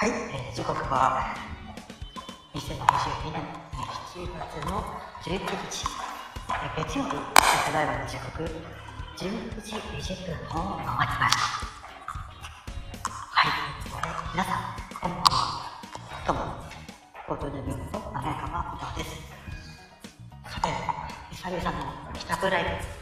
はい、えー、時刻は2022年7月の19日、えー、月曜日、ただいまの時刻19時20分を回りました。はい、皆さん、こんばんは。どうも、コートジュニアと滑川小です。さて、久々の帰宅ライブ、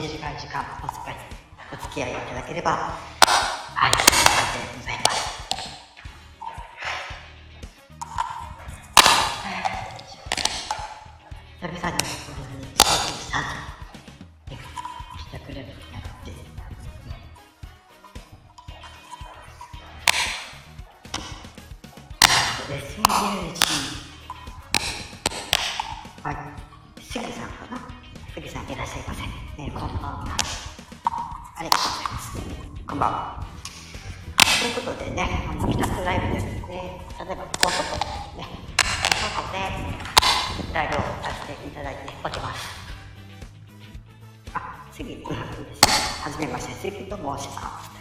短い時間お使い、お付き合いいただければ、はい、幸せでございます。久々にこれにでライブをさせていただいております。あ、杉、うん、いいですね。はじめまして、杉と申します。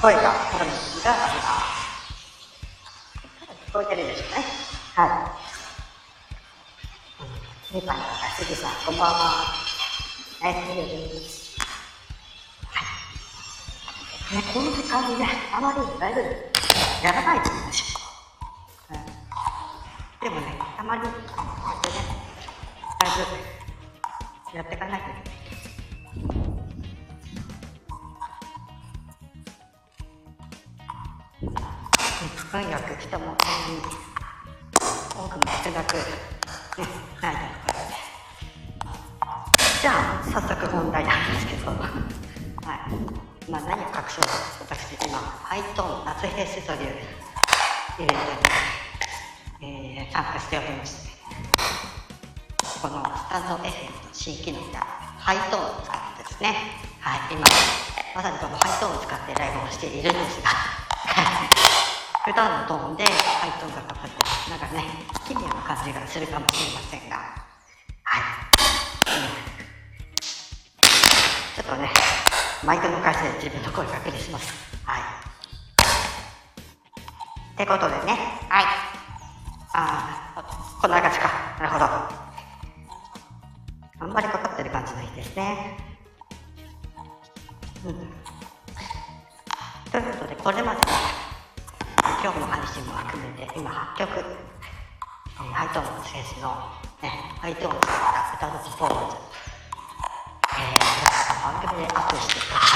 声が、これがあります。聞こえてるでしょうね。はい。みかんとかすぎさん、こんばんは。ナイスミルです。はい。ね、この時間にね、あまりライブやらない。と思うんですよ。うん、でもね、たまに、こうやってね、ライブやってい。かない。とい。けない。運よく人も多くも少なく、ね、ない。とでじゃあ早速本題なんですけど、はいまあ、何を隠そう私今ハイトーン夏フェスというイベントに、えー、参加しておりましてこのスタンド FM の新機能でハイトーンを使ってですね、はい、今まさにこのハイトーンを使ってライブをしているんですが普段のトーンでハイトーンがかかってなんかね奇妙な感じがするかもしれませんがはい、うんちょっとね、マイクの返しで自分の声確認します。はい。ってことでね、はい。ああ、こんな感じか。なるほど。あんまりかかってる感じないですね。うん。ということで、これまで、今日の配信も含めて、今8曲、ハイトーン選手の、ね、ハイトーンを使った歌のパフォーマンス、えー番組でアップしております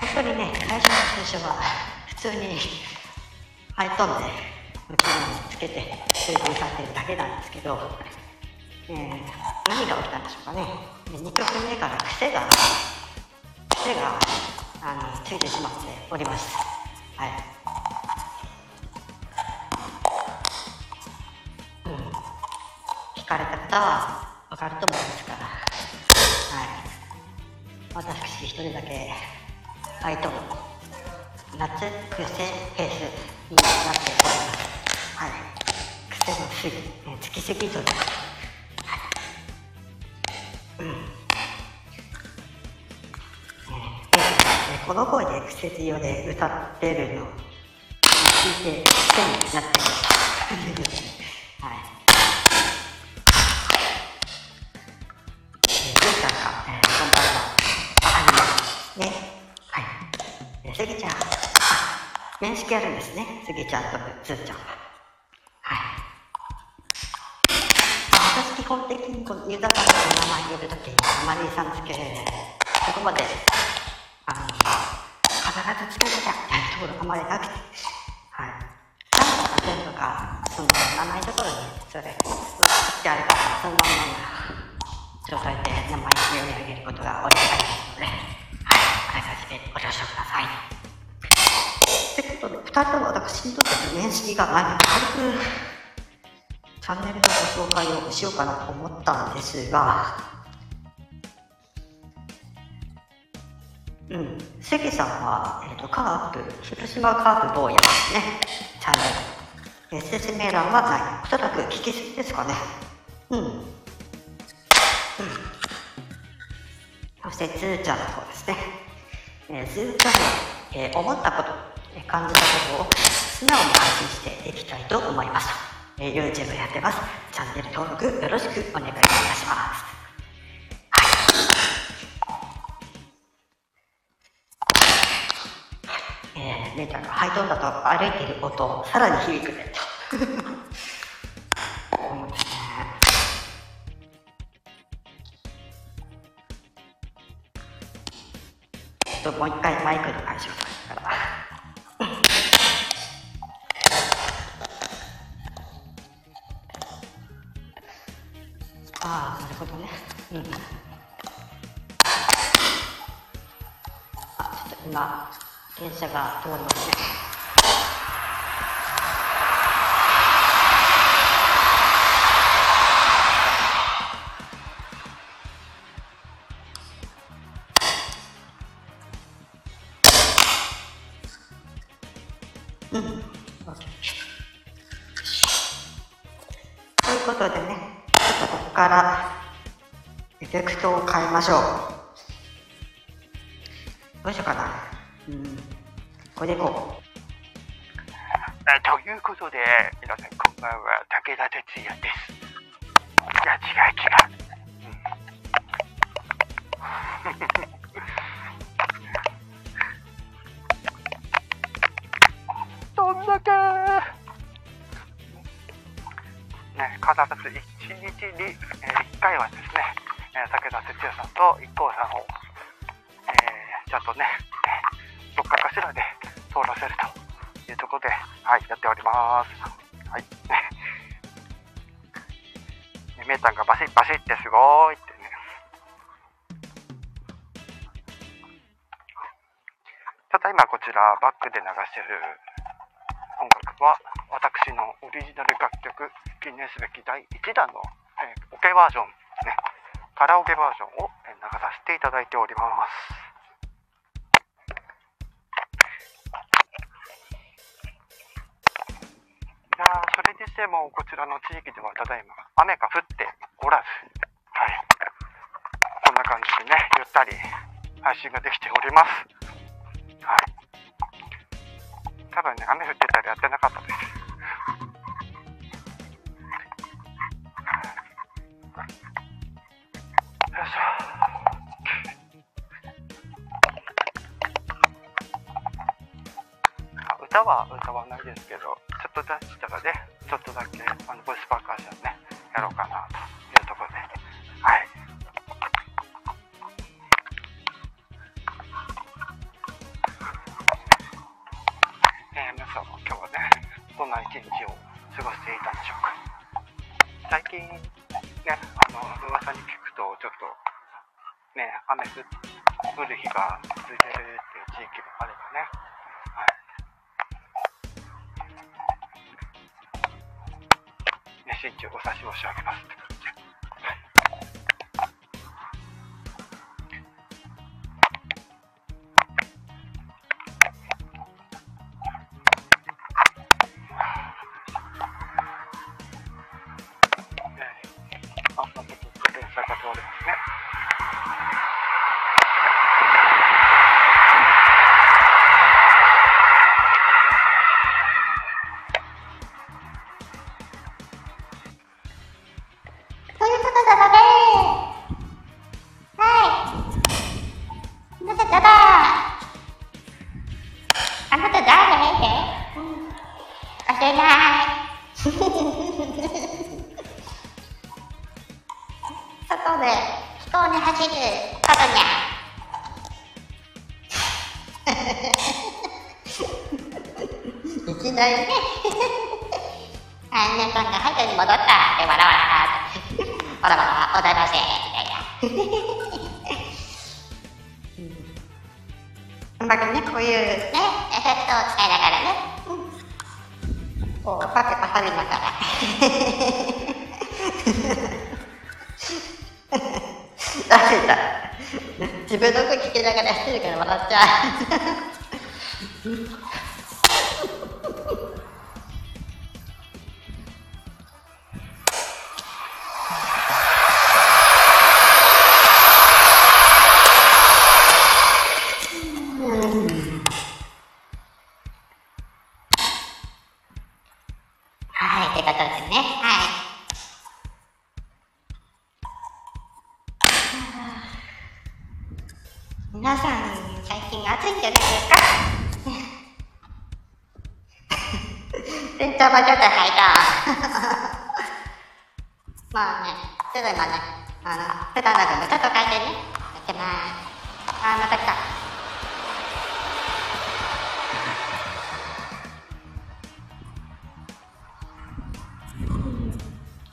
本当にね最初の最初は普通にハイトーンで気分につけてプレゼンされてるだけなんですけど、えー、何が起きたんでしょうかね2曲目から癖が癖があのついてしまっております。はい。かれた方は分かると思いますから。私一人だけバイト夏癖フェースになっております。はい。癖のすぎ、えつきすぎというはい。うん、えー、この声で癖強で歌ってるの聞いて癖になってます。面識あるんですね。スギちゃんとつーちゃんははい。私基本的にこのユーザーさんの名前呼ぶときにマリーさん付けるそこまであの必ずつけなきゃみたいなところあまりなくてはい。何のか全部かその名前のところにそれが振ってあるからそのまま状態で名前を読み上げることがお願いですので、はい、お願いさせてご了承ください。ということで、2人とも私にとっての面識がないので、軽くチャンネルのご紹介をしようかなと思ったんですが、うん、関さんは、えーと、カープ、広島カープ坊やですね、チャンネル。えー、説明欄はない。おそらく聞きすぎですかね。うん。うん。そして、ズーちゃんの方ですね。えー、ズーちゃんの、えー、思ったこと、感じたことを素直に配信していきたいと思います。えー、YouTube やってます。チャンネル登録よろしくお願いいたします。はい、えー姉ちゃんがハイトーンだと歩いている音さらに響くねと 思っともう一回マイクの解消からうんあちょっと今電車が通りますね。うん、ということでね、ちょっとここからエフェクトを変えましょう。どうしようかな。うん、これでいこう。ということで、皆さんこんばんは、武田鉄矢です。いや、違う違う。どん だけね、必ず一日に、えー、1回はですね、えー、武田鉄矢さんと IKKO さんを、えー、ちゃんとね、どっかかしらで通らせるというところで、はい、やっております。はい。メータンがバシッバシッってすごいってね。ただいまこちらバックで流してる音楽は私のオリジナル楽曲記念すべき第1弾の、えー、オケバージョン、カラオケバージョンを流させていただいております。いやそれにしてもこちらの地域ではただいま雨が降っておらず、はい、こんな感じでね、ゆったり配信ができております。はい。多分ね、雨降ってたらやってなかったです。歌は歌わないですけど、ちょっと出したらね、ちょっとだけあのボイスパーカーションね、やろうかなというところで、はい。えー、皆さんも今日はね、どんな一日を過ごしていたんでしょうか？最近、ね、あの、噂に聞くと、ちょっと、ね、雨降る日が続いて一応ご差し申し上げます。って 自分の声聞きながらやってるから笑っちゃう。皆さん、最近暑いんじゃないですか？先頭もちょっと入った。まあね、ちょっと今ね、あの、普段の分もちょっと変えてね、やってます。あ、また来た。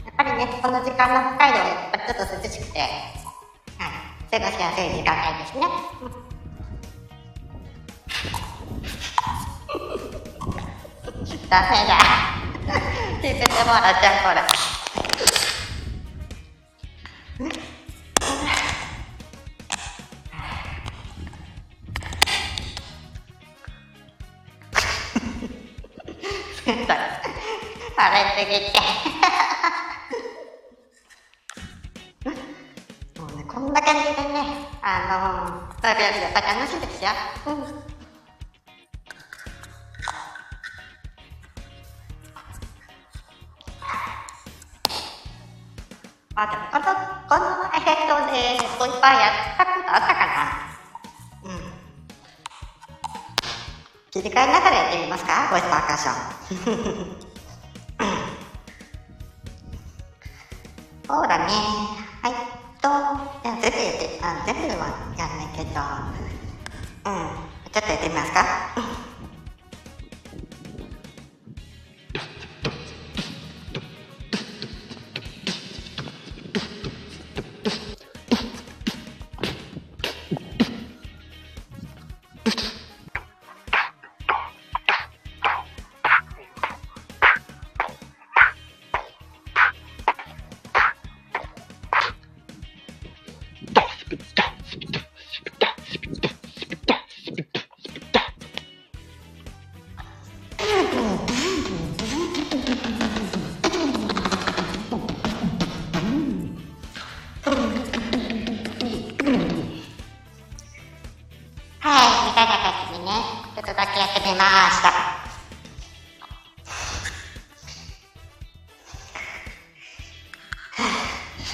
やっぱりね、この時間の北海道はやっぱりちょっと涼しくて、過ごしやすい時間帯ですね。ダメだ。聞いてもらっちゃう、これ。あれってきて。ぱ楽しいですよ。うん。あ、でもこの、このエフェクトで、ボイパーやったことあったかな？うん。切り替えながらやってみますか？ボイスパーカッション。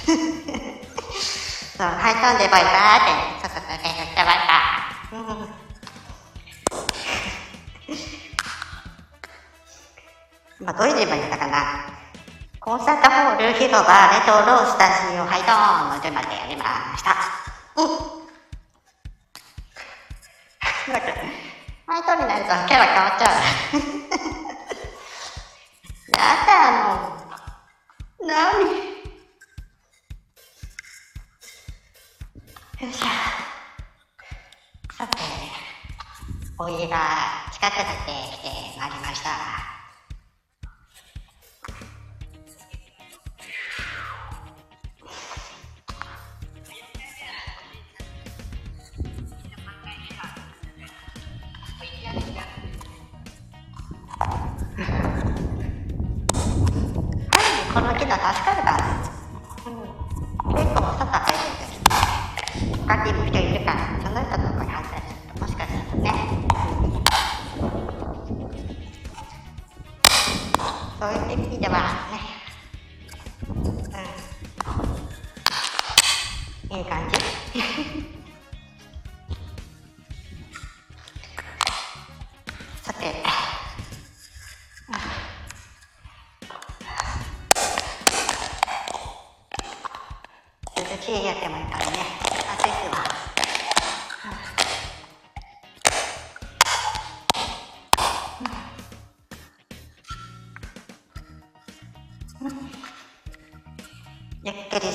そう、ハイトーンでバイバーって、そうそうそう、やってました。うん今どういう順番だったかなコンサートホール広場レトロスタジオハイドーンの順番でやりました。うん。ハイトーンになるとキャラ変わっちゃう。さて、お家が近くなってきてまいりました。そういう意味ではね、うん、いい感じ。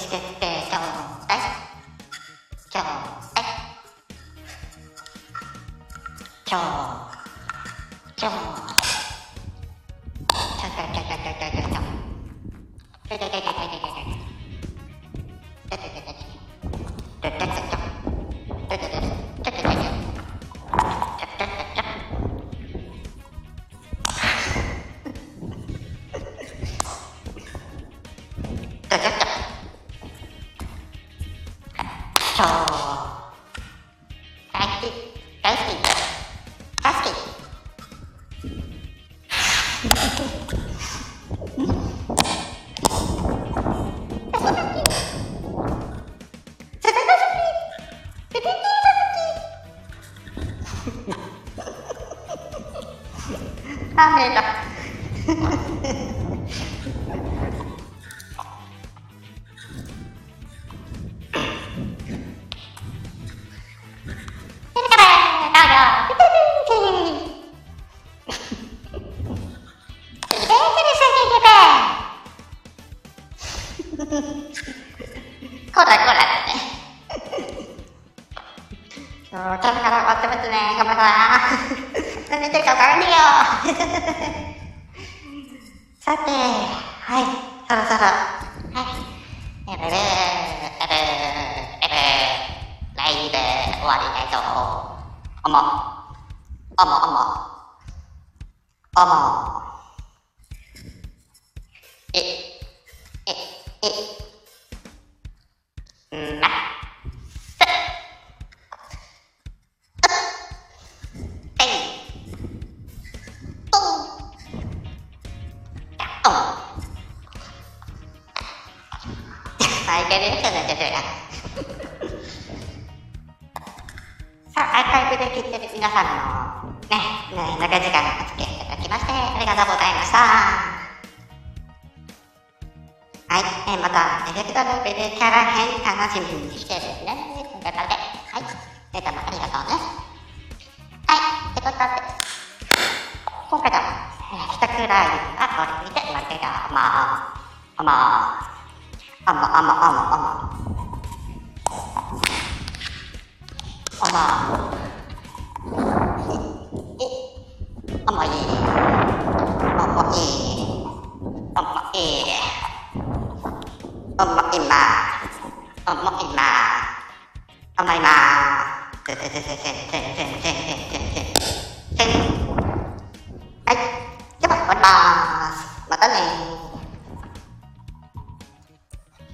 してってたもん今日だい今日今日ちょちょちょちょちょちょこらこらってね。そう、キャラから終わってますね、ガマさん。何言ってるかわかんねえよ。さて、はい、そろそろ、はい、えるる、える、える、ライブ終わりたいと思う。思う、思う、思う。はい、けるよ、ちょっと、ちょっと。さあ、アーカイブで聞いてる皆さんの、ね、ね、長時間お付き合いいただきまして、ありがとうございました。はい、えーまた、エフェクトレベルキャラ編楽しみにしてるね。ということで、はい、えーどうもありがとうね。はい、ってことで、今回の、えー、一くらいはこれにて終わりたいと思う。思う。思う、思う、思う、思う。思う。え、重い。重い。重い。重いま。重いま。重いま。せんせんせんせんせんせんせんせんせんせん。はい。では、終わります。またね